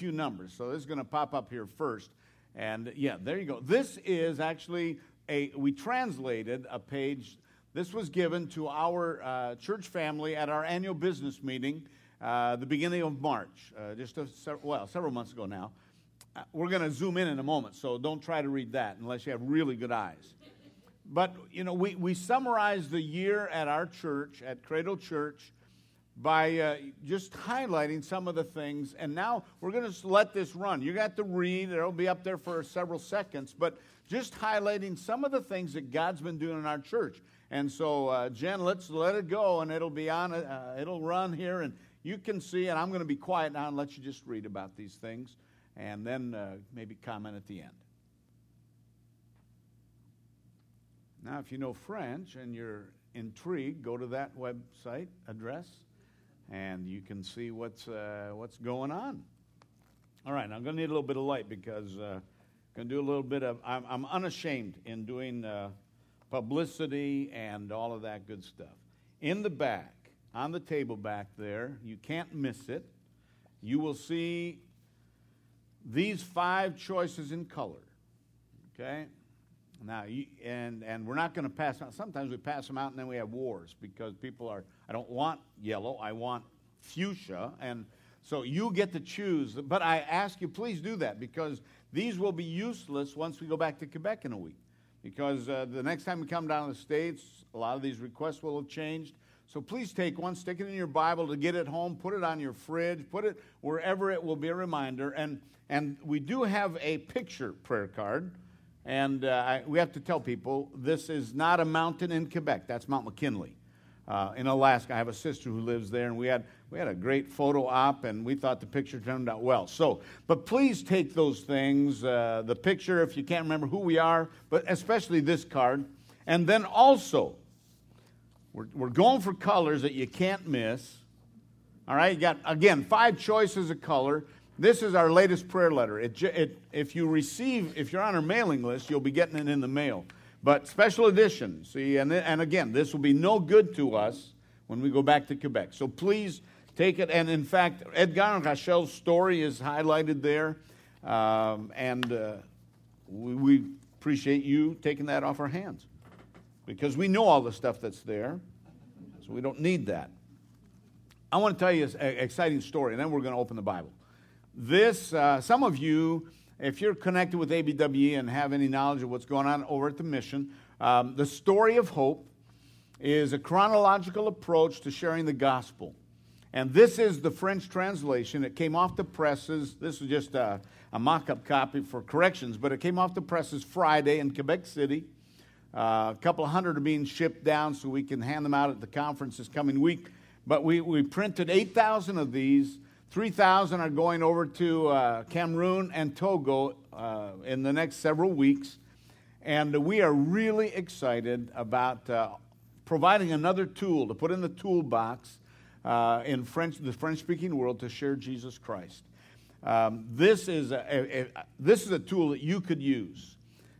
Few numbers. So this is going to pop up here first. And yeah, there you go. This is actually a, we translated a page. This was given to our uh, church family at our annual business meeting, uh, the beginning of March, uh, just a, well, several months ago now. Uh, we're going to zoom in in a moment, so don't try to read that unless you have really good eyes. But, you know, we, we summarized the year at our church, at Cradle Church, by uh, just highlighting some of the things. And now we're going to let this run. You got to read, it'll be up there for several seconds, but just highlighting some of the things that God's been doing in our church. And so, uh, Jen, let's let it go, and it'll be on, uh, it'll run here, and you can see, and I'm going to be quiet now and let you just read about these things, and then uh, maybe comment at the end. Now, if you know French and you're intrigued, go to that website address and you can see what's, uh, what's going on. All right, I'm going to need a little bit of light because uh, I'm going to do a little bit of, I'm, I'm unashamed in doing uh, publicity and all of that good stuff. In the back, on the table back there, you can't miss it, you will see these five choices in color. Okay? Now, you, and, and we're not going to pass out. Sometimes we pass them out and then we have wars because people are, I don't want yellow, I want fuchsia. And so you get to choose. But I ask you, please do that because these will be useless once we go back to Quebec in a week. Because uh, the next time we come down to the States, a lot of these requests will have changed. So please take one, stick it in your Bible to get it home, put it on your fridge, put it wherever it will be a reminder. And, and we do have a picture prayer card. And uh, I, we have to tell people this is not a mountain in Quebec. That's Mount McKinley. Uh, in Alaska, I have a sister who lives there, and we had, we had a great photo op, and we thought the picture turned out well. So, but please take those things uh, the picture, if you can't remember who we are, but especially this card. And then also, we're, we're going for colors that you can't miss. All right, you got, again, five choices of color. This is our latest prayer letter. It, it, if you receive, if you're on our mailing list, you'll be getting it in the mail. But special edition, see, and, and again, this will be no good to us when we go back to Quebec. So please take it. And in fact, Edgar and Rachel's story is highlighted there. Um, and uh, we, we appreciate you taking that off our hands because we know all the stuff that's there. So we don't need that. I want to tell you an exciting story, and then we're going to open the Bible. This, uh, some of you, if you're connected with ABWE and have any knowledge of what's going on over at the mission, um, the story of hope is a chronological approach to sharing the gospel. And this is the French translation. It came off the presses. This is just a, a mock up copy for corrections, but it came off the presses Friday in Quebec City. Uh, a couple of hundred are being shipped down so we can hand them out at the conference this coming week. But we, we printed 8,000 of these 3,000 are going over to uh, Cameroon and Togo uh, in the next several weeks. And we are really excited about uh, providing another tool to put in the toolbox uh, in French, the French speaking world to share Jesus Christ. Um, this, is a, a, a, this is a tool that you could use.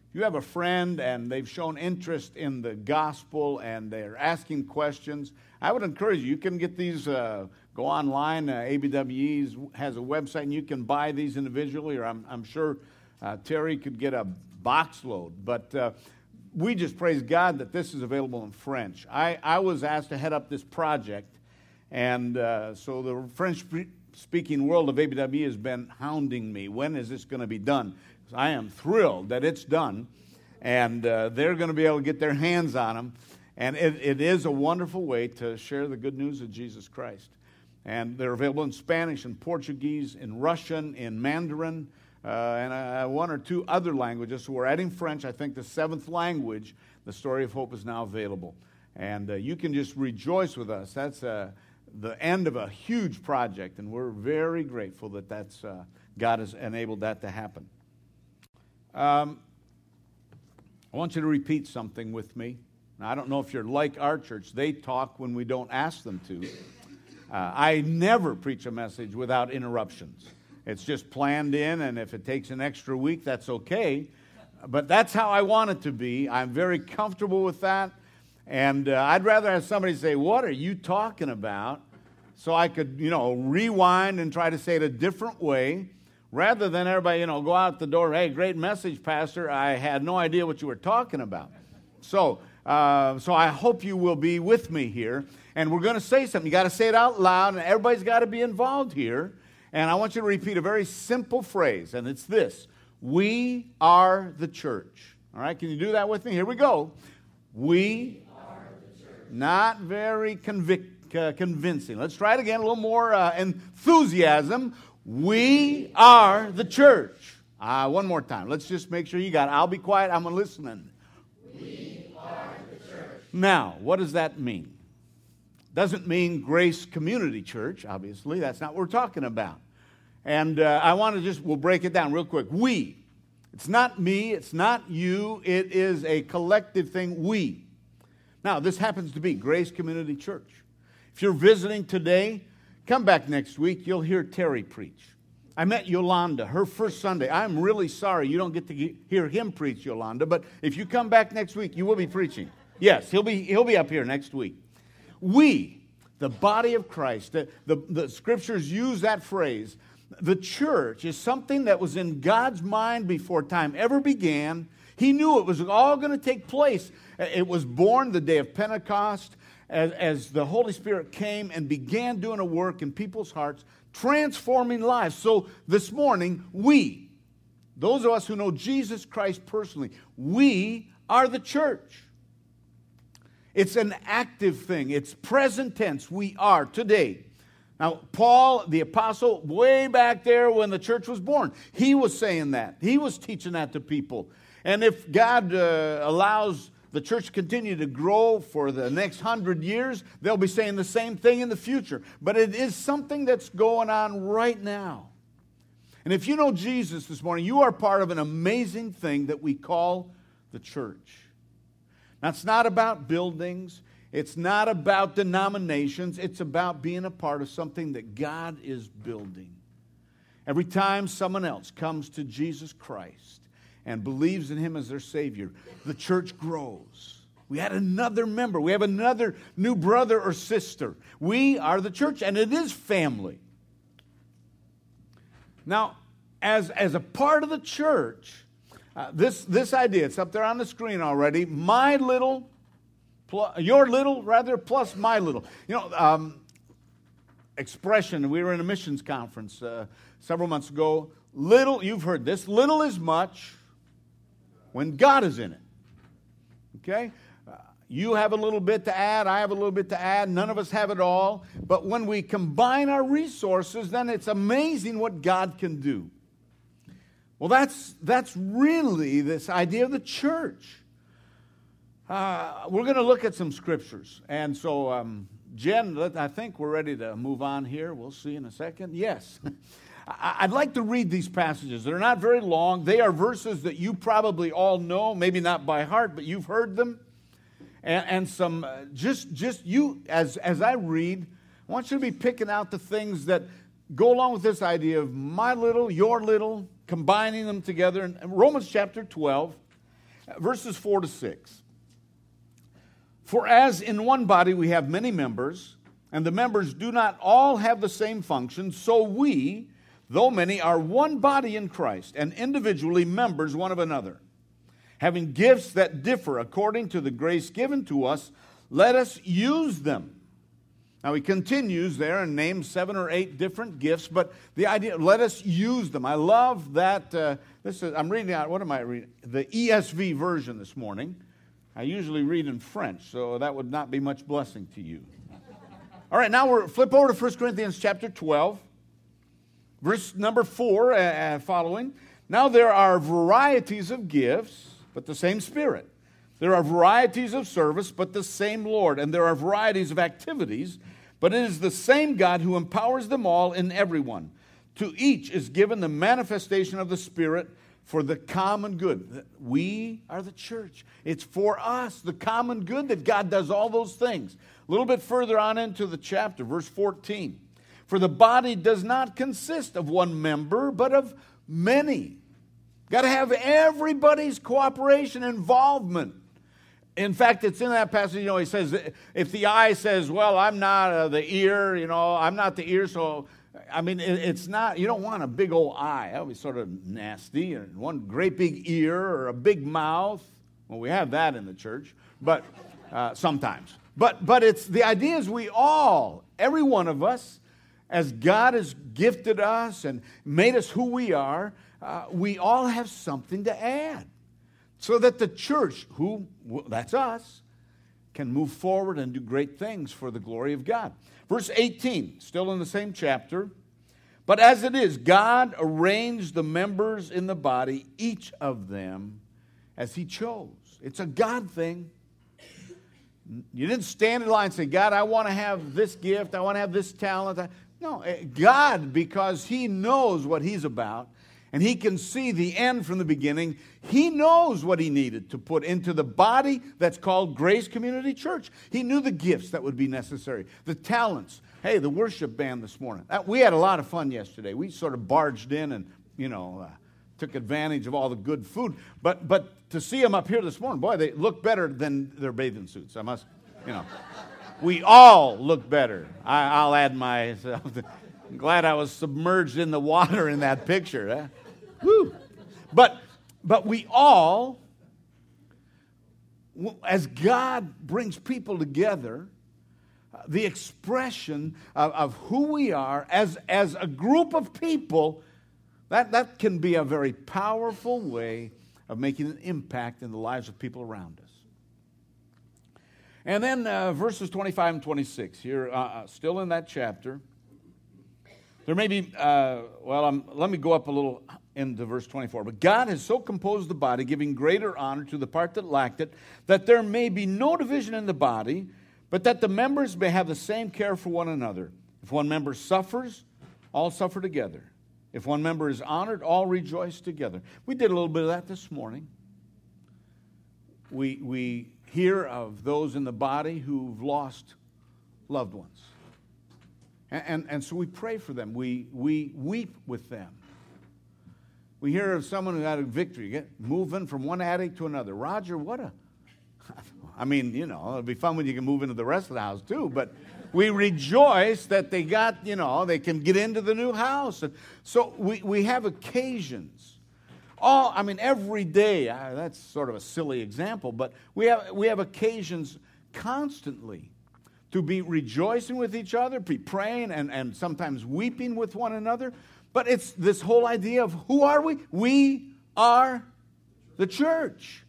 If you have a friend and they've shown interest in the gospel and they're asking questions, I would encourage you. You can get these uh, Go online. Uh, ABWE has a website, and you can buy these individually, or I'm, I'm sure uh, Terry could get a box load. But uh, we just praise God that this is available in French. I, I was asked to head up this project, and uh, so the French speaking world of ABWE has been hounding me. When is this going to be done? I am thrilled that it's done, and uh, they're going to be able to get their hands on them. And it, it is a wonderful way to share the good news of Jesus Christ. And they're available in Spanish and Portuguese, in Russian, in Mandarin, uh, and uh, one or two other languages. So we're adding French, I think the seventh language. The Story of Hope is now available. And uh, you can just rejoice with us. That's, uh, the end of a huge project, and we're very grateful that that's, uh, God has enabled that to happen. Um, I want you to repeat something with me. Now, I don't know if you're like our church, they talk when we don't ask them to. Uh, I never preach a message without interruptions. It's just planned in, and if it takes an extra week, that's okay. But that's how I want it to be. I'm very comfortable with that. And uh, I'd rather have somebody say, What are you talking about? So I could, you know, rewind and try to say it a different way rather than everybody, you know, go out the door, Hey, great message, Pastor. I had no idea what you were talking about. So, uh, so I hope you will be with me here. And we're going to say something. You got to say it out loud, and everybody's got to be involved here. And I want you to repeat a very simple phrase, and it's this We are the church. All right, can you do that with me? Here we go. We are not very convic- uh, convincing. Let's try it again, a little more uh, enthusiasm. We are the church. Uh, one more time. Let's just make sure you got it. I'll be quiet. I'm listening. We are the church. Now, what does that mean? Doesn't mean Grace Community Church, obviously. That's not what we're talking about. And uh, I want to just, we'll break it down real quick. We. It's not me, it's not you, it is a collective thing. We. Now, this happens to be Grace Community Church. If you're visiting today, come back next week. You'll hear Terry preach. I met Yolanda her first Sunday. I'm really sorry you don't get to hear him preach, Yolanda, but if you come back next week, you will be preaching. Yes, he'll be, he'll be up here next week. We, the body of Christ, the, the, the scriptures use that phrase. The church is something that was in God's mind before time ever began. He knew it was all going to take place. It was born the day of Pentecost as, as the Holy Spirit came and began doing a work in people's hearts, transforming lives. So this morning, we, those of us who know Jesus Christ personally, we are the church. It's an active thing, it's present tense. We are today. Now, Paul, the apostle, way back there when the church was born, he was saying that. He was teaching that to people. And if God uh, allows the church to continue to grow for the next hundred years, they'll be saying the same thing in the future. But it is something that's going on right now. And if you know Jesus this morning, you are part of an amazing thing that we call the church. Now, it's not about buildings, it's not about denominations, it's about being a part of something that God is building. Every time someone else comes to Jesus Christ and believes in Him as their Savior, the church grows. We had another member. We have another new brother or sister. We are the church, and it is family. Now, as, as a part of the church, uh, this, this idea, it's up there on the screen already. My little, plus, your little, rather, plus my little. You know, um, expression, we were in a missions conference uh, several months ago. Little, you've heard this, little is much when God is in it. Okay? Uh, you have a little bit to add, I have a little bit to add, none of us have it all. But when we combine our resources, then it's amazing what God can do. Well, that's, that's really this idea of the church. Uh, we're going to look at some scriptures. And so, um, Jen, I think we're ready to move on here. We'll see in a second. Yes. I'd like to read these passages. They're not very long. They are verses that you probably all know, maybe not by heart, but you've heard them. And, and some, uh, just, just you, as, as I read, I want you to be picking out the things that go along with this idea of my little, your little, combining them together. In Romans chapter 12, verses 4 to 6. For as in one body we have many members, and the members do not all have the same function, so we, though many, are one body in Christ, and individually members one of another. Having gifts that differ according to the grace given to us, let us use them. Now he continues there and names seven or eight different gifts, but the idea, let us use them. I love that. Uh, this is, I'm reading out, what am I reading? The ESV version this morning. I usually read in French, so that would not be much blessing to you. All right, now we're flip over to 1 Corinthians chapter 12, verse number 4 uh, uh, following. Now there are varieties of gifts, but the same Spirit. There are varieties of service, but the same Lord. And there are varieties of activities, But it is the same God who empowers them all in everyone. To each is given the manifestation of the Spirit for the common good. We are the church. It's for us, the common good, that God does all those things. A little bit further on into the chapter, verse 14. For the body does not consist of one member, but of many. Got to have everybody's cooperation, involvement. In fact, it's in that passage, you know, he says, if the eye says, well, I'm not uh, the ear, you know, I'm not the ear, so, I mean, it, it's not, you don't want a big old eye. That would be sort of nasty. And one great big ear or a big mouth. Well, we have that in the church, but uh, sometimes. But, but it's the idea is we all, every one of us, as God has gifted us and made us who we are, uh, we all have something to add so that the church, who that's us, can move forward and do great things for the glory of God. Verse 18, still in the same chapter. But as it is, God arranged the members in the body, each of them as He chose. It's a God thing. You didn't stand in line and say, God, I want to have this gift, I want to have this talent. No, eh, God, because He knows what He's about, and he can see the end from the beginning. He knows what he needed to put into the body that's called Grace Community Church. He knew the gifts that would be necessary, the talents. Hey, the worship band this morning. We had a lot of fun yesterday. We sort of barged in and, you know, uh, took advantage of all the good food. But, but to see them up here this morning, boy, they look better than their bathing suits. I must, you know. we all look better. I, will add myself. I'm glad I was submerged in the water in that picture. Woo. But, but we all, as God brings people together, the expression of, of, who we are as, as a group of people, that, that can be a very powerful way of making an impact in the lives of people around us. And then uh, verses 25 and 26, here, uh, uh still in that chapter. There may be, uh, well, um, let me go up a little into verse 24. But God has so composed the body, giving greater honor to the part that lacked it, that there may be no division in the body, but that the members may have the same care for one another. If one member suffers, all suffer together. If one member is honored, all rejoice together. We did a little bit of that this morning. We, we hear of those in the body who've lost loved ones. And, and, and so we pray for them. We, we weep with them. We hear of someone who had a victory, moving from one attic to another. Roger, what a. I mean, you know, it'll be fun when you can move into the rest of the house too, but we rejoice that they got, you know, they can get into the new house. And so we, we have occasions. All, I mean, every day, uh, that's sort of a silly example, but we have, we have occasions constantly to be rejoicing with each other, be praying and, and sometimes weeping with one another. But it's this whole idea of who are we? We are the church.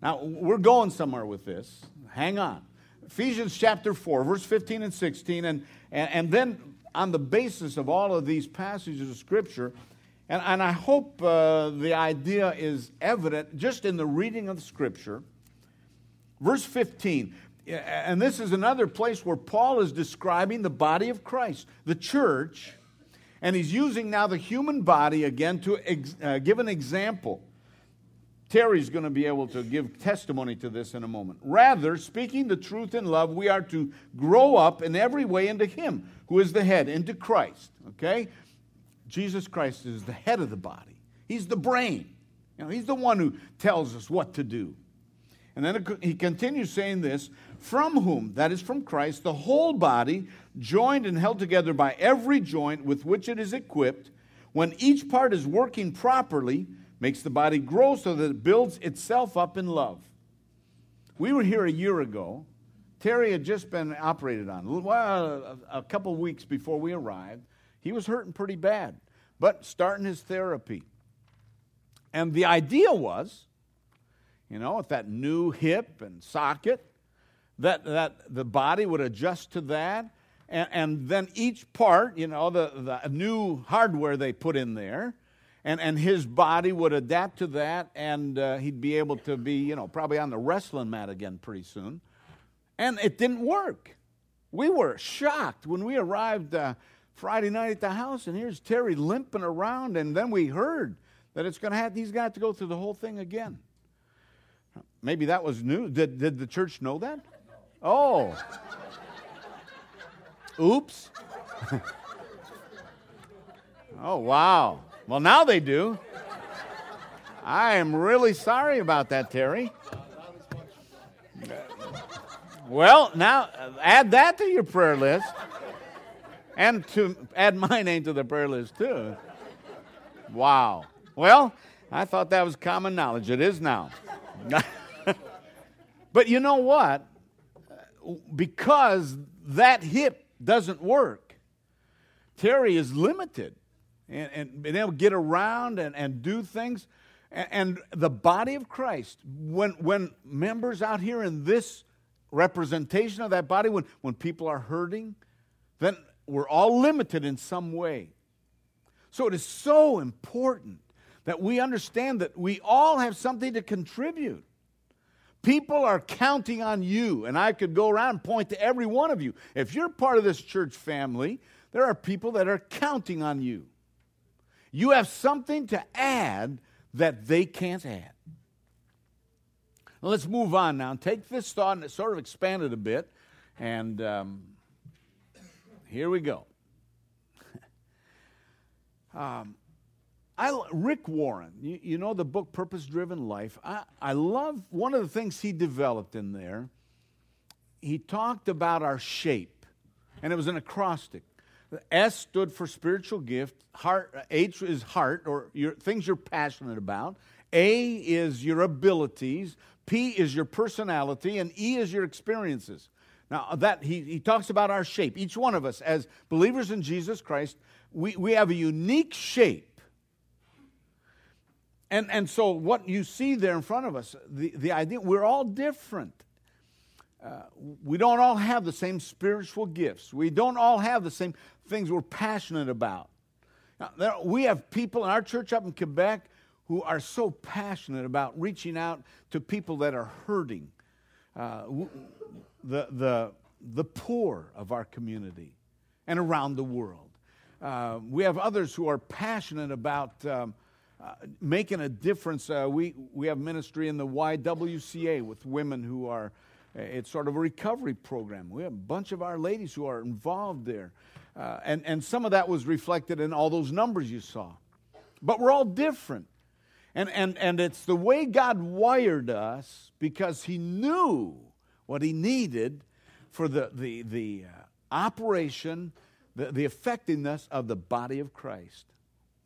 Now, we're going somewhere with this. Hang on. Ephesians chapter 4, verse 15 and 16. And, and, and then, on the basis of all of these passages of Scripture, and, and I hope uh, the idea is evident just in the reading of the Scripture. Verse 15, and this is another place where Paul is describing the body of Christ, the church and he's using now the human body again to ex- uh, give an example. Terry's going to be able to give testimony to this in a moment. Rather, speaking the truth in love, we are to grow up in every way into Him who is the head, into Christ. Okay? Jesus Christ is the head of the body, He's the brain. You know, he's the one who tells us what to do. And then he continues saying this from whom, that is from Christ, the whole body, joined and held together by every joint with which it is equipped, when each part is working properly, makes the body grow so that it builds itself up in love. We were here a year ago. Terry had just been operated on. Well, a couple weeks before we arrived, he was hurting pretty bad, but starting his therapy. And the idea was you know, with that new hip and socket, that, that the body would adjust to that. And, and then each part, you know, the, the new hardware they put in there, and, and his body would adapt to that, and uh, he'd be able to be, you know, probably on the wrestling mat again pretty soon. And it didn't work. We were shocked when we arrived uh, Friday night at the house, and here's Terry limping around, and then we heard that it's going to have he's going to have to go through the whole thing again. Maybe that was new. Did, did the church know that? Oh. Oops. oh, wow. Well, now they do. I am really sorry about that, Terry. Well, now add that to your prayer list. And to add my name to the prayer list, too. Wow. Well, I thought that was common knowledge. It is now. but you know what? Because that hip doesn't work, Terry is limited and, and being able to get around and, and do things. And, and the body of Christ, when, when members out here in this representation of that body, when, when people are hurting, then we're all limited in some way. So it is so important that we understand that we all have something to contribute. People are counting on you, and I could go around and point to every one of you. If you're part of this church family, there are people that are counting on you. You have something to add that they can't add. Now, let's move on now and take this thought and it sort of expand it a bit. And um, here we go. um, I, Rick Warren, you, you know the book Purpose Driven Life. I, I love one of the things he developed in there. He talked about our shape, and it was an acrostic. S stood for spiritual gift. Heart, H is heart, or your, things you're passionate about. A is your abilities. P is your personality, and E is your experiences. Now, uh, that he, he talks about our shape. Each one of us, as believers in Jesus Christ, we, we have a unique shape and, and so, what you see there in front of us, the, the idea, we're all different. Uh, we don't all have the same spiritual gifts. We don't all have the same things we're passionate about. Now, there, we have people in our church up in Quebec who are so passionate about reaching out to people that are hurting, uh, the, the, the poor of our community and around the world. Uh, we have others who are passionate about. Um, making a difference. Uh, we, we have ministry in the YWCA with women who are, uh, it's sort of a recovery program. We have a bunch of our ladies who are involved there. Uh, and, and some of that was reflected in all those numbers you saw. But we're all different. And, and, and it's the way God wired us because He knew what He needed for the, the, the uh, operation, the, the effectiveness of the body of Christ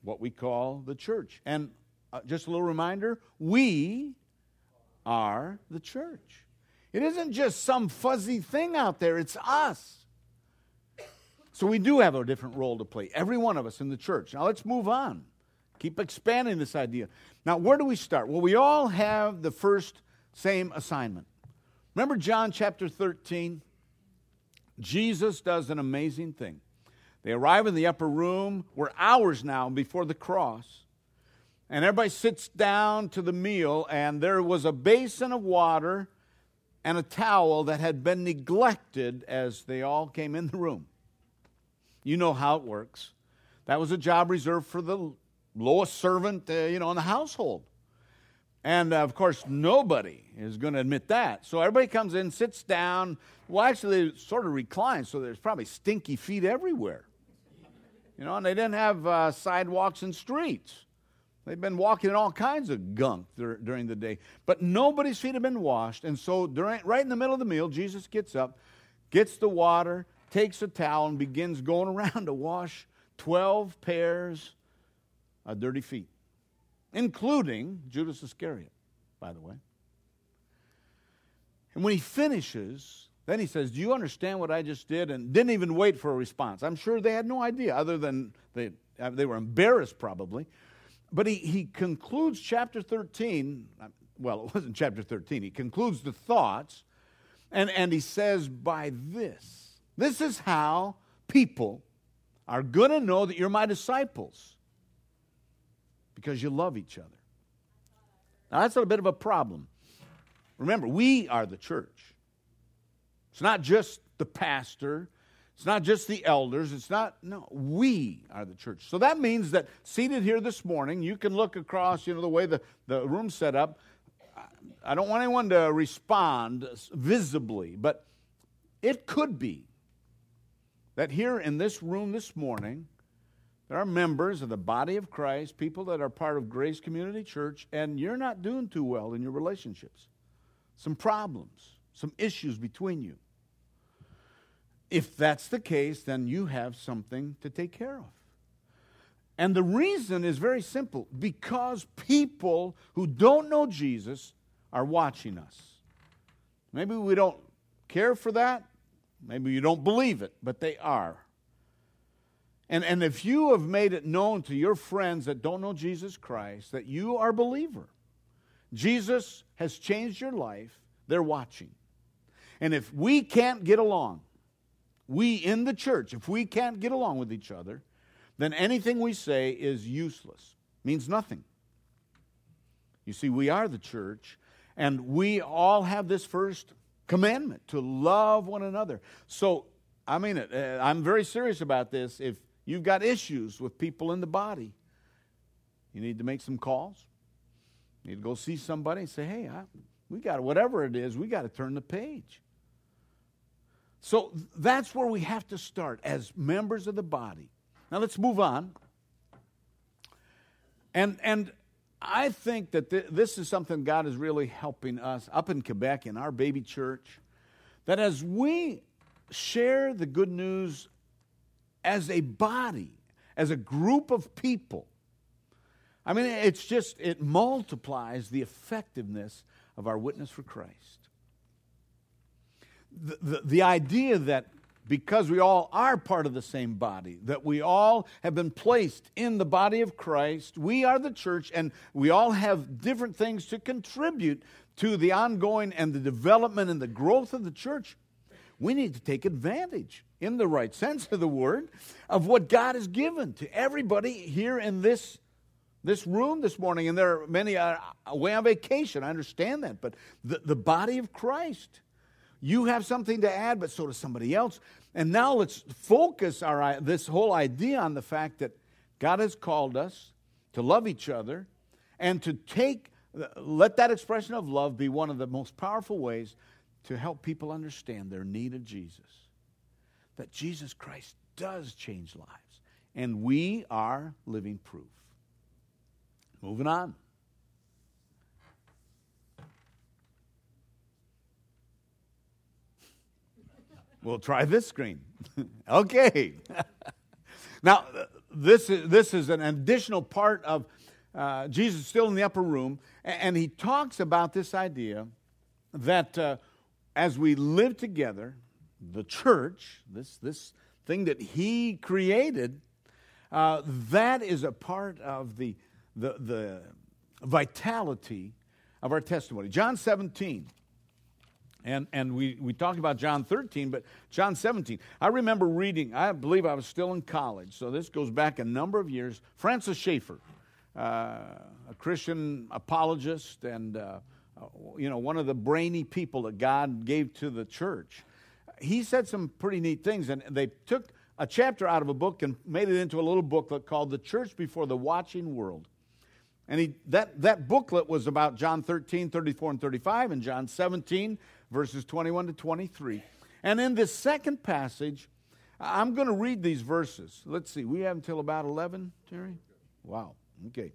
what we call the church. And uh, just a little reminder we are the church. It isn't just some fuzzy thing out there, it's us. So we do have a different role to play, every one of us in the church. Now let's move on. Keep expanding this idea. Now, where do we start? Well, we all have the first same assignment. Remember John chapter 13? Jesus does an amazing thing. They arrive in the upper room. We're hours now before the cross. And everybody sits down to the meal, and there was a basin of water and a towel that had been neglected as they all came in the room. You know how it works. That was a job reserved for the lowest servant, uh, you know, in the household. And uh, of course, nobody is going to admit that. So everybody comes in, sits down. Well, actually, they sort of recline, so there's probably stinky feet everywhere. You know, and they didn't have uh, sidewalks and streets. They've been walking in all kinds of gunk dur- during the day. But nobody's feet have been washed. And so, during, right in the middle of the meal, Jesus gets up, gets the water, takes a towel, and begins going around to wash 12 pairs of dirty feet, including Judas Iscariot, by the way. And when he finishes, then he says, Do you understand what I just did? And didn't even wait for a response. I'm sure they had no idea, other than they, uh, they were embarrassed probably. But he, he concludes chapter 13. Uh, well, it wasn't chapter 13. He concludes the thoughts, and, and he says, By this, this is how people are going to know that you're my disciples because you love each other. Now, that's a bit of a problem. Remember, we are the church. It's not just the pastor, it's not just the elders, it's not, no, we are the church. So that means that seated here this morning, you can look across, you know, the way the, the room's set up. I don't want anyone to respond visibly, but it could be that here in this room this morning, there are members of the body of Christ, people that are part of Grace Community Church, and you're not doing too well in your relationships. Some problems, some issues between you. If that's the case, then you have something to take care of. And the reason is very simple because people who don't know Jesus are watching us. Maybe we don't care for that. Maybe you don't believe it, but they are. And, and if you have made it known to your friends that don't know Jesus Christ that you are a believer, Jesus has changed your life, they're watching. And if we can't get along, we in the church, if we can't get along with each other, then anything we say is useless, means nothing. You see, we are the church, and we all have this first commandment to love one another. So, I mean it. Uh, I'm very serious about this. If You've got issues with people in the body. You need to make some calls. You need to go see somebody and say, hey, I, we got whatever it is, we got to turn the page. So that's where we have to start as members of the body. Now let's move on. And, and I think that th- this is something God is really helping us up in Quebec in our baby church. That as we share the good news as a body, as a group of people. I mean, it's just, it multiplies the effectiveness of our witness for Christ. The, the, idea that because we all are part of the same body, that we all have been placed in the body of Christ, we are the church, and we all have different things to contribute to the ongoing and the development and the growth of the church we need to take advantage, in the right sense of the word, of what God has given to everybody here in this, this room this morning. And there are many uh, away on vacation. I understand that. But the, the body of Christ, you have something to add, but so does somebody else. And now let's focus our, this whole idea on the fact that God has called us to love each other and to take, let that expression of love be one of the most powerful ways to help people understand their need of Jesus. That Jesus Christ does change lives, and we are living proof. Moving on. We'll try this screen. okay. now, this is, this is an additional part of uh, Jesus still in the upper room, and he talks about this idea that uh, as we live together, the church, this, this thing that he created, uh, that is a part of the, the, the vitality of our testimony. John 17. And, and we, we talked about John 13, but John 17. I remember reading, I believe I was still in college, so this goes back a number of years. Francis Schaeffer, uh, a Christian apologist and uh, you know, one of the brainy people that God gave to the church. He said some pretty neat things, and they took a chapter out of a book and made it into a little booklet called The Church Before the Watching World. And he, that, that booklet was about John 13, 34, and 35, and John 17, verses 21 to 23. And in this second passage, I'm going to read these verses. Let's see, we have until about 11, Terry? Wow, okay.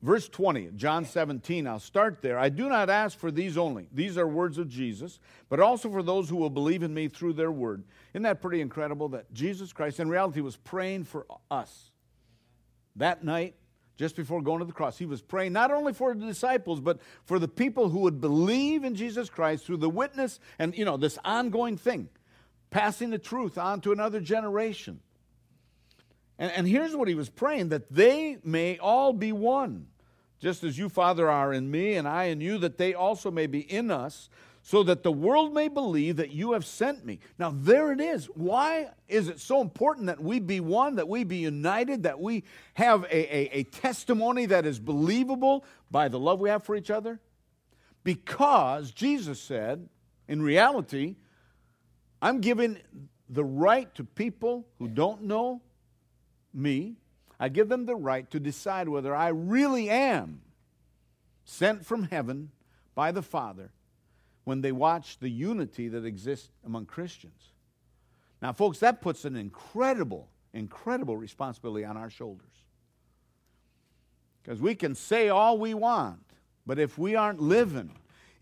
Verse 20, John 17, I'll start there. I do not ask for these only. These are words of Jesus, but also for those who will believe in me through their word. Isn't that pretty incredible that Jesus Christ, in reality, was praying for us? That night, just before going to the cross, he was praying not only for the disciples, but for the people who would believe in Jesus Christ through the witness and, you know, this ongoing thing, passing the truth on to another generation. And, and here's what he was praying that they may all be one just as you, Father, are in me, and I in you, that they also may be in us, so that the world may believe that you have sent me. Now, there it is. Why is it so important that we be one, that we be united, that we have a, a, a testimony that is believable by the love we have for each other? Because Jesus said, in reality, I'm giving the right to people who don't know me. I give them the right to decide whether I really am sent from heaven by the Father when they watch the unity that exists among Christians. Now, folks, that puts an incredible, incredible responsibility on our shoulders. Because we can say all we want, but if we aren't living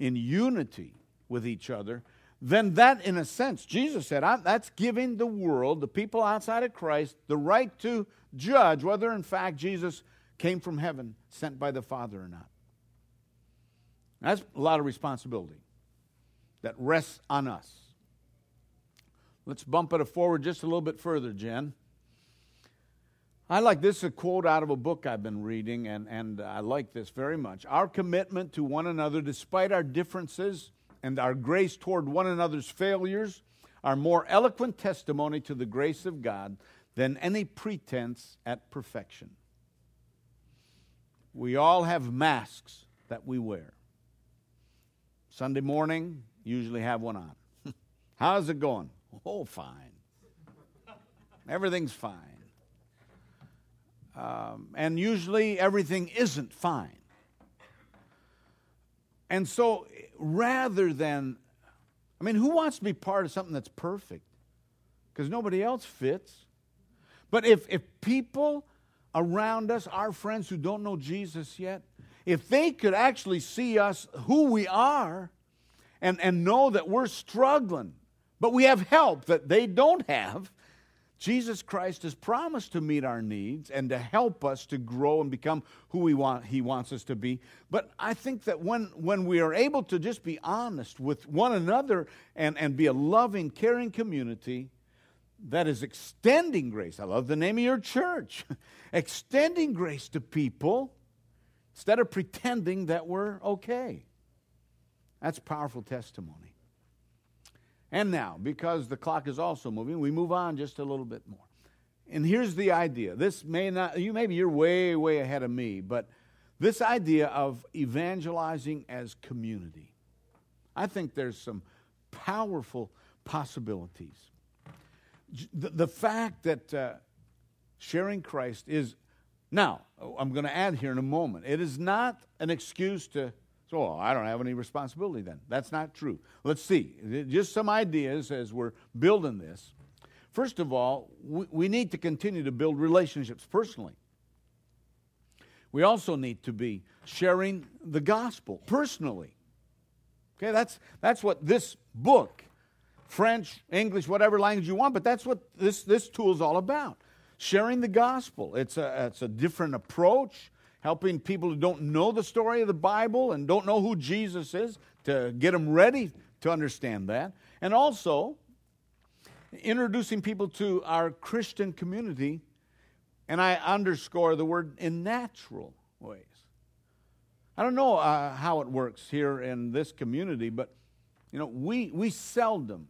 in unity with each other, then that, in a sense, Jesus said, that's giving the world, the people outside of Christ, the right to judge whether, in fact, Jesus came from heaven, sent by the Father or not. That's a lot of responsibility that rests on us. Let's bump it forward just a little bit further, Jen. I like this a quote out of a book I've been reading, and, and I like this very much. Our commitment to one another, despite our differences and our grace toward one another's failures, are more eloquent testimony to the grace of God than any pretense at perfection. We all have masks that we wear. Sunday morning, usually have one on. How's it going? Oh, fine. Everything's fine. Um, and usually everything isn't fine. And so rather than, I mean, who wants to be part of something that's perfect? Because nobody else fits. But if, if people around us, our friends who don't know Jesus yet, if they could actually see us who we are and, and know that we're struggling, but we have help that they don't have, Jesus Christ has promised to meet our needs and to help us to grow and become who we want, He wants us to be. But I think that when, when we are able to just be honest with one another and, and be a loving, caring community that is extending grace, I love the name of your church, extending grace to people instead of pretending that we're okay. That's powerful testimony. And now, because the clock is also moving, we move on just a little bit more. And here's the idea. This may not, you maybe you're way, way ahead of me, but this idea of evangelizing as community. I think there's some powerful possibilities. The, the fact that uh, sharing Christ is, now, I'm going to add here in a moment, it is not an excuse to so well, I don't have any responsibility then. That's not true. Let's see. Just some ideas as we're building this. First of all, we, we need to continue to build relationships personally. We also need to be sharing the gospel personally. Okay, that's, that's what this book, French, English, whatever language you want, but that's what this, this tool is all about. Sharing the gospel. It's a, it's a different approach helping people who don't know the story of the Bible and don't know who Jesus is to get them ready to understand that. And also, introducing people to our Christian community, and I underscore the word in natural ways. I don't know uh, how it works here in this community, but you know, we, we seldom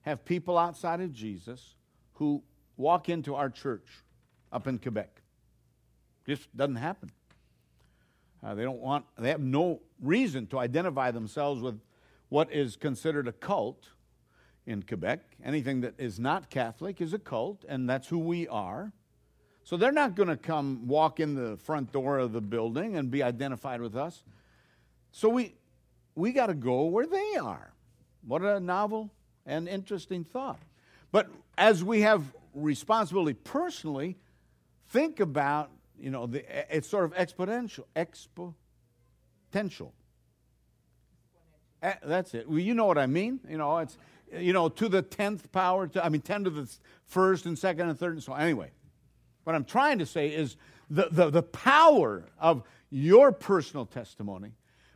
have people outside of Jesus who walk into our church up in Quebec. Just doesn't happen. Uh, they don't want, they have no reason to identify themselves with what is considered a cult in Quebec. Anything that is not Catholic is a cult, and that's who we are. So they're not going to come walk in the front door of the building and be identified with us. So we, we got to go where they are. What a novel and interesting thought. But as we have responsibility personally, think about you know, the, it's sort of exponential. Exponential. Uh, that's it. Well, you know what I mean. You know, it's you know to the tenth power. To, I mean, ten to the first and second and third and so on. Anyway, what I'm trying to say is the, the, the power of your personal testimony,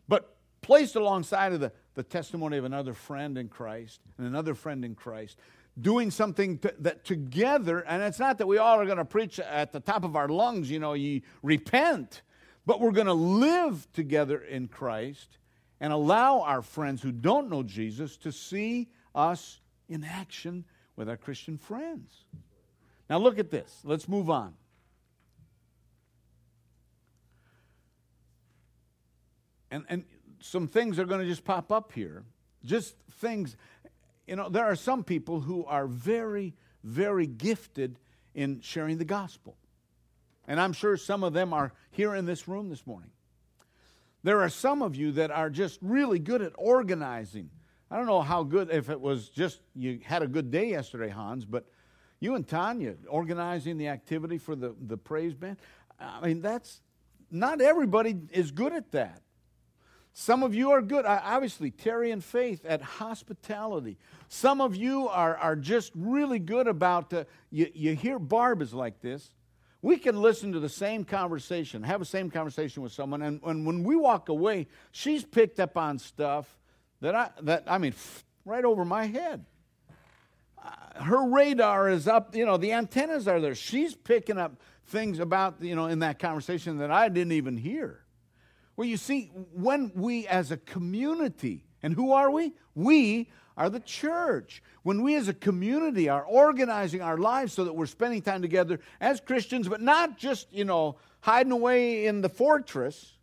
but placed alongside of the, the testimony of another friend in Christ and another friend in Christ doing something to, that together, and it's not that we all are going to preach at the top of our lungs, you know, ye repent, but we're going to live together in Christ and allow our friends who don't know Jesus to see us in action with our Christian friends. Now, look at this. Let's move on. And, and some things are going to just pop up here. Just things you know, there are some people who are very, very gifted in sharing the gospel. And I'm sure some of them are here in this room this morning. There are some of you that are just really good at organizing. I don't know how good, if it was just you had a good day yesterday, Hans, but you and Tanya organizing the activity for the, the praise band. I mean, that's not everybody is good at that. Some of you are good. Obviously, Terry and Faith at hospitality. Some of you are, are just really good about, uh, you, you hear Barb is like this. We can listen to the same conversation, have the same conversation with someone, and, and when we walk away, she's picked up on stuff that I, that, I mean, right over my head. Uh, her radar is up, you know, the antennas are there. She's picking up things about, you know, in that conversation that I didn't even hear. Well, you see, when we as a community, and who are we? We are the church. When we as a community are organizing our lives so that we're spending time together as Christians, but not just, you know, hiding away in the fortress,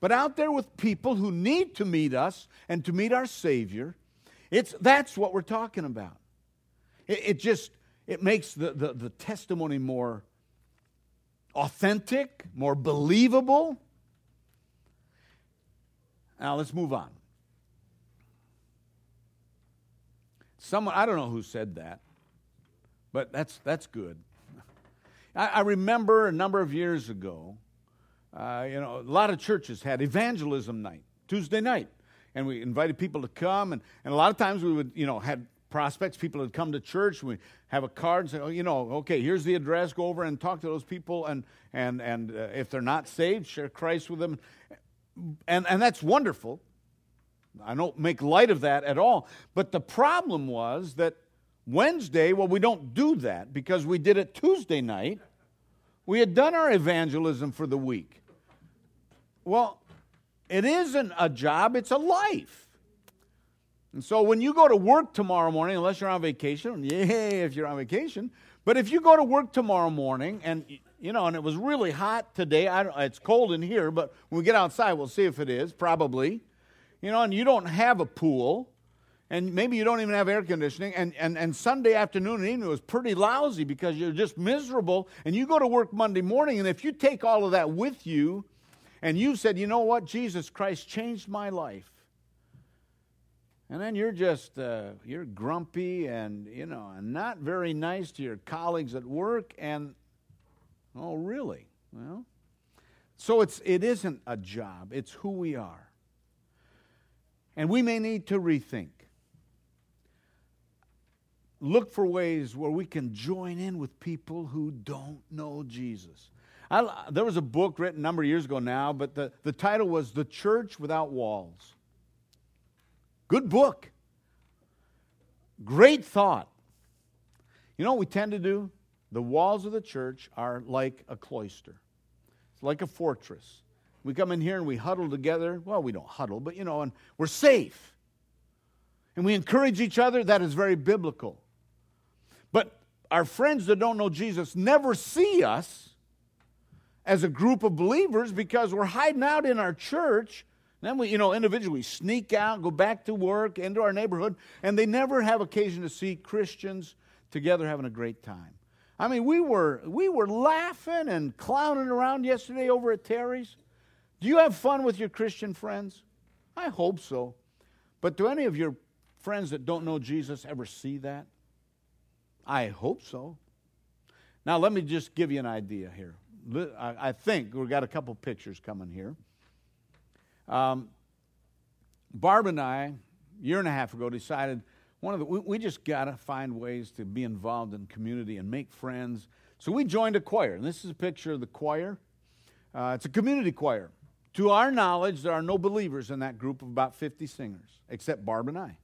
but out there with people who need to meet us and to meet our Savior, it's, that's what we're talking about. It, it just, it makes the, the, the testimony more authentic, more believable now let's move on. Someone, I don't know who said that, but that's, that's good. I, I remember a number of years ago, uh, you know, a lot of churches had evangelism night, Tuesday night. And we invited people to come, and, and a lot of times we would, you know, had prospects, people would come to church, we have a card and say, oh, you know, okay, here's the address, go over and talk to those people, and, and, and uh, if they're not saved, share Christ with them and, and that's wonderful. I don't make light of that at all. But the problem was that Wednesday, well, we don't do that because we did it Tuesday night. We had done our evangelism for the week. Well, it isn't a job, it's a life. And so when you go to work tomorrow morning, unless you're on vacation, yay if you're on vacation, but if you go to work tomorrow morning and you know, and it was really hot today. I, don't it's cold in here, but when we get outside, we'll see if it is, probably. You know, and you don't have a pool, and maybe you don't even have air conditioning, and, and, and Sunday afternoon and evening was pretty lousy because you're just miserable, and you go to work Monday morning, and if you take all of that with you, and you said, you know what, Jesus Christ changed my life, and then you're just uh, you're grumpy and you know and not very nice to your colleagues at work and Oh, really? Well, so it's, it isn't a job, it's who we are. And we may need to rethink. Look for ways where we can join in with people who don't know Jesus. I, there was a book written a number of years ago now, but the, the title was The Church Without Walls. Good book. Great thought. You know what we tend to do? The walls of the church are like a cloister, it's like a fortress. We come in here and we huddle together. Well, we don't huddle, but you know, and we're safe. And we encourage each other. That is very biblical. But our friends that don't know Jesus never see us as a group of believers because we're hiding out in our church. Then we, you know, individually sneak out, go back to work, into our neighborhood, and they never have occasion to see Christians together having a great time. I mean, we were, we were laughing and clowning around yesterday over at Terry's. Do you have fun with your Christian friends? I hope so. But do any of your friends that don't know Jesus ever see that? I hope so. Now, let me just give you an idea here. I think we've got a couple pictures coming here. Um, Barb and I, a year and a half ago, decided one of the, we, we just got to find ways to be involved in community and make friends. So we joined a choir, and this is a picture of the choir. Uh, it's a community choir. To our knowledge, there are no believers in that group of about 50 singers, except Barb and I.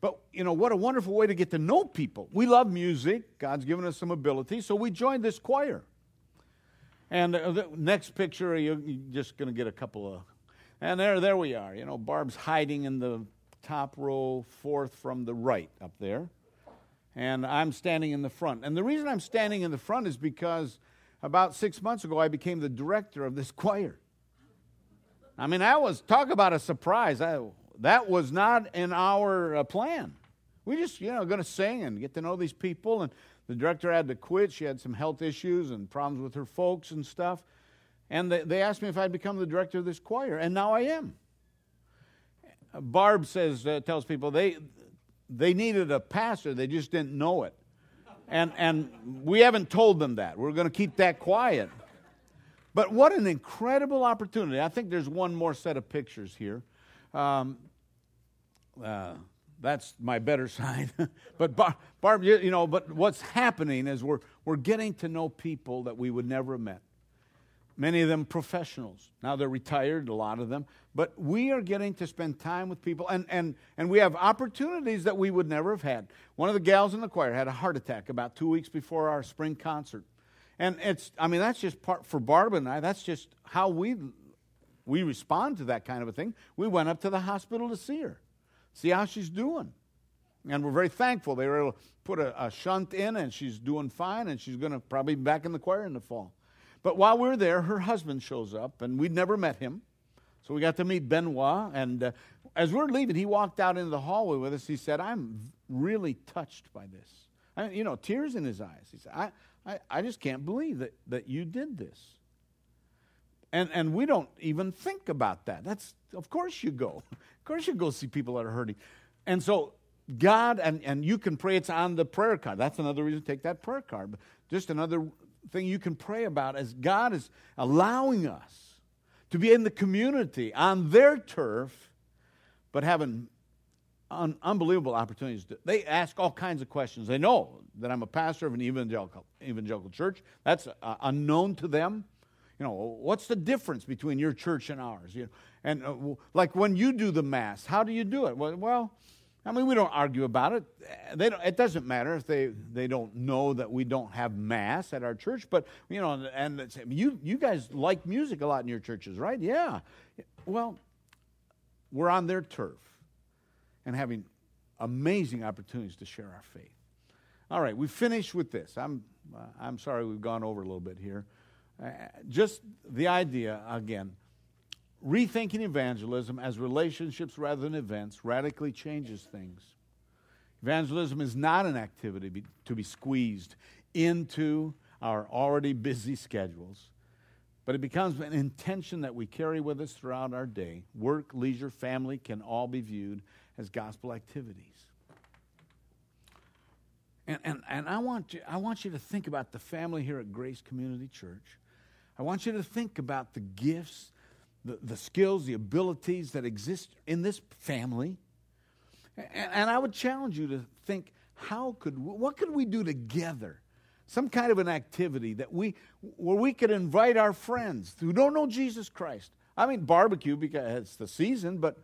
But, you know, what a wonderful way to get to know people. We love music, God's given us some ability, so we joined this choir. And uh, the next picture, you're just going to get a couple of. And there, there we are. You know, Barb's hiding in the top row, fourth from the right up there. And I'm standing in the front. And the reason I'm standing in the front is because about six months ago, I became the director of this choir. I mean, that was, talk about a surprise. I, that was not in our uh, plan. We just, you know, going to sing and get to know these people. And the director had to quit. She had some health issues and problems with her folks and stuff. And they, they asked me if I'd become the director of this choir, and now I am. Barb says, uh, tells people they, they needed a pastor, they just didn't know it. And, and we haven't told them that. We're going to keep that quiet. But what an incredible opportunity. I think there's one more set of pictures here. Um, uh, that's my better side. but Bar- Barb, you, you, know, but what's happening is we're, we're getting to know people that we would never have met. Many of them professionals. Now they're retired, a lot of them. But we are getting to spend time with people, and, and, and we have opportunities that we would never have had. One of the gals in the choir had a heart attack about two weeks before our spring concert. And it's, I mean, that's just part, for Barb and I, that's just how we, we respond to that kind of a thing. We went up to the hospital to see her see how she's doing. And we're very thankful they were able to put a, a shunt in, and she's doing fine, and she's going to probably be back in the choir in the fall. But while we're there, her husband shows up, and we'd never met him. So we got to meet Benoit, and uh, as we're leaving, he walked out into the hallway with us. He said, I'm really touched by this. I, you know, tears in his eyes. He said, I, I, I just can't believe that, that you did this. And, and we don't even think about that. That's, of course, you go. Of course, you go see people that are hurting. And so, God, and, and you can pray, it's on the prayer card. That's another reason to take that prayer card. But just another thing you can pray about as God is allowing us to be in the community on their turf, but having un- unbelievable opportunities. They ask all kinds of questions. They know that I'm a pastor of an evangelical, evangelical church. That's uh, unknown to them you know, what's the difference between your church and ours? You know, and uh, like when you do the mass, how do you do it? Well I mean, we don't argue about it. They don't, it doesn't matter if they, they don't know that we don't have mass at our church. But you know, and you you guys like music a lot in your churches, right? Yeah. Well, we're on their turf, and having amazing opportunities to share our faith. All right, we finished with this. I'm uh, I'm sorry we've gone over a little bit here. Uh, just the idea, again, rethinking evangelism as relationships rather than events radically changes things. Evangelism is not an activity to be squeezed into our already busy schedules, but it becomes an intention that we carry with us throughout our day. Work, leisure, family can all be viewed as gospel activities. And, and, and I, want you, I want you to think about the family here at Grace Community Church I want you to think about the gifts, the, the skills, the abilities that exist in this family. And, and I would challenge you to think how could what could we do together? Some kind of an activity that we where we could invite our friends who don't know Jesus Christ. I mean barbecue because it's the season, but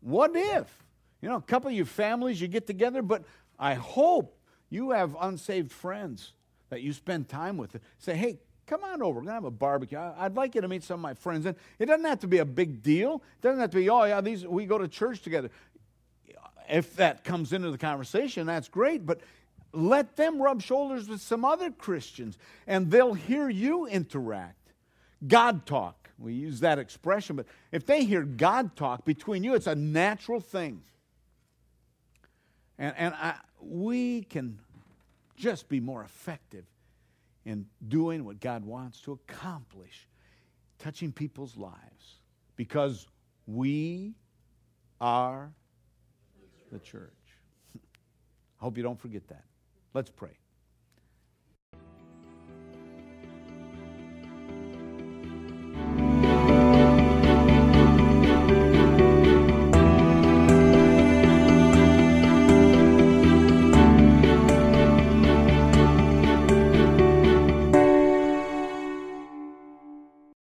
what if? You know, a couple of your families you get together, but I hope you have unsaved friends that you spend time with. Say, hey, Come on over. We're going to have a barbecue. I'd like you to meet some of my friends. And it doesn't have to be a big deal. It doesn't have to be, oh, yeah, these, we go to church together. If that comes into the conversation, that's great. But let them rub shoulders with some other Christians, and they'll hear you interact. God talk. We use that expression, but if they hear God talk between you, it's a natural thing. And, and I, we can just be more effective in doing what God wants to accomplish, touching people's lives, because we are the church. I hope you don't forget that. Let's pray.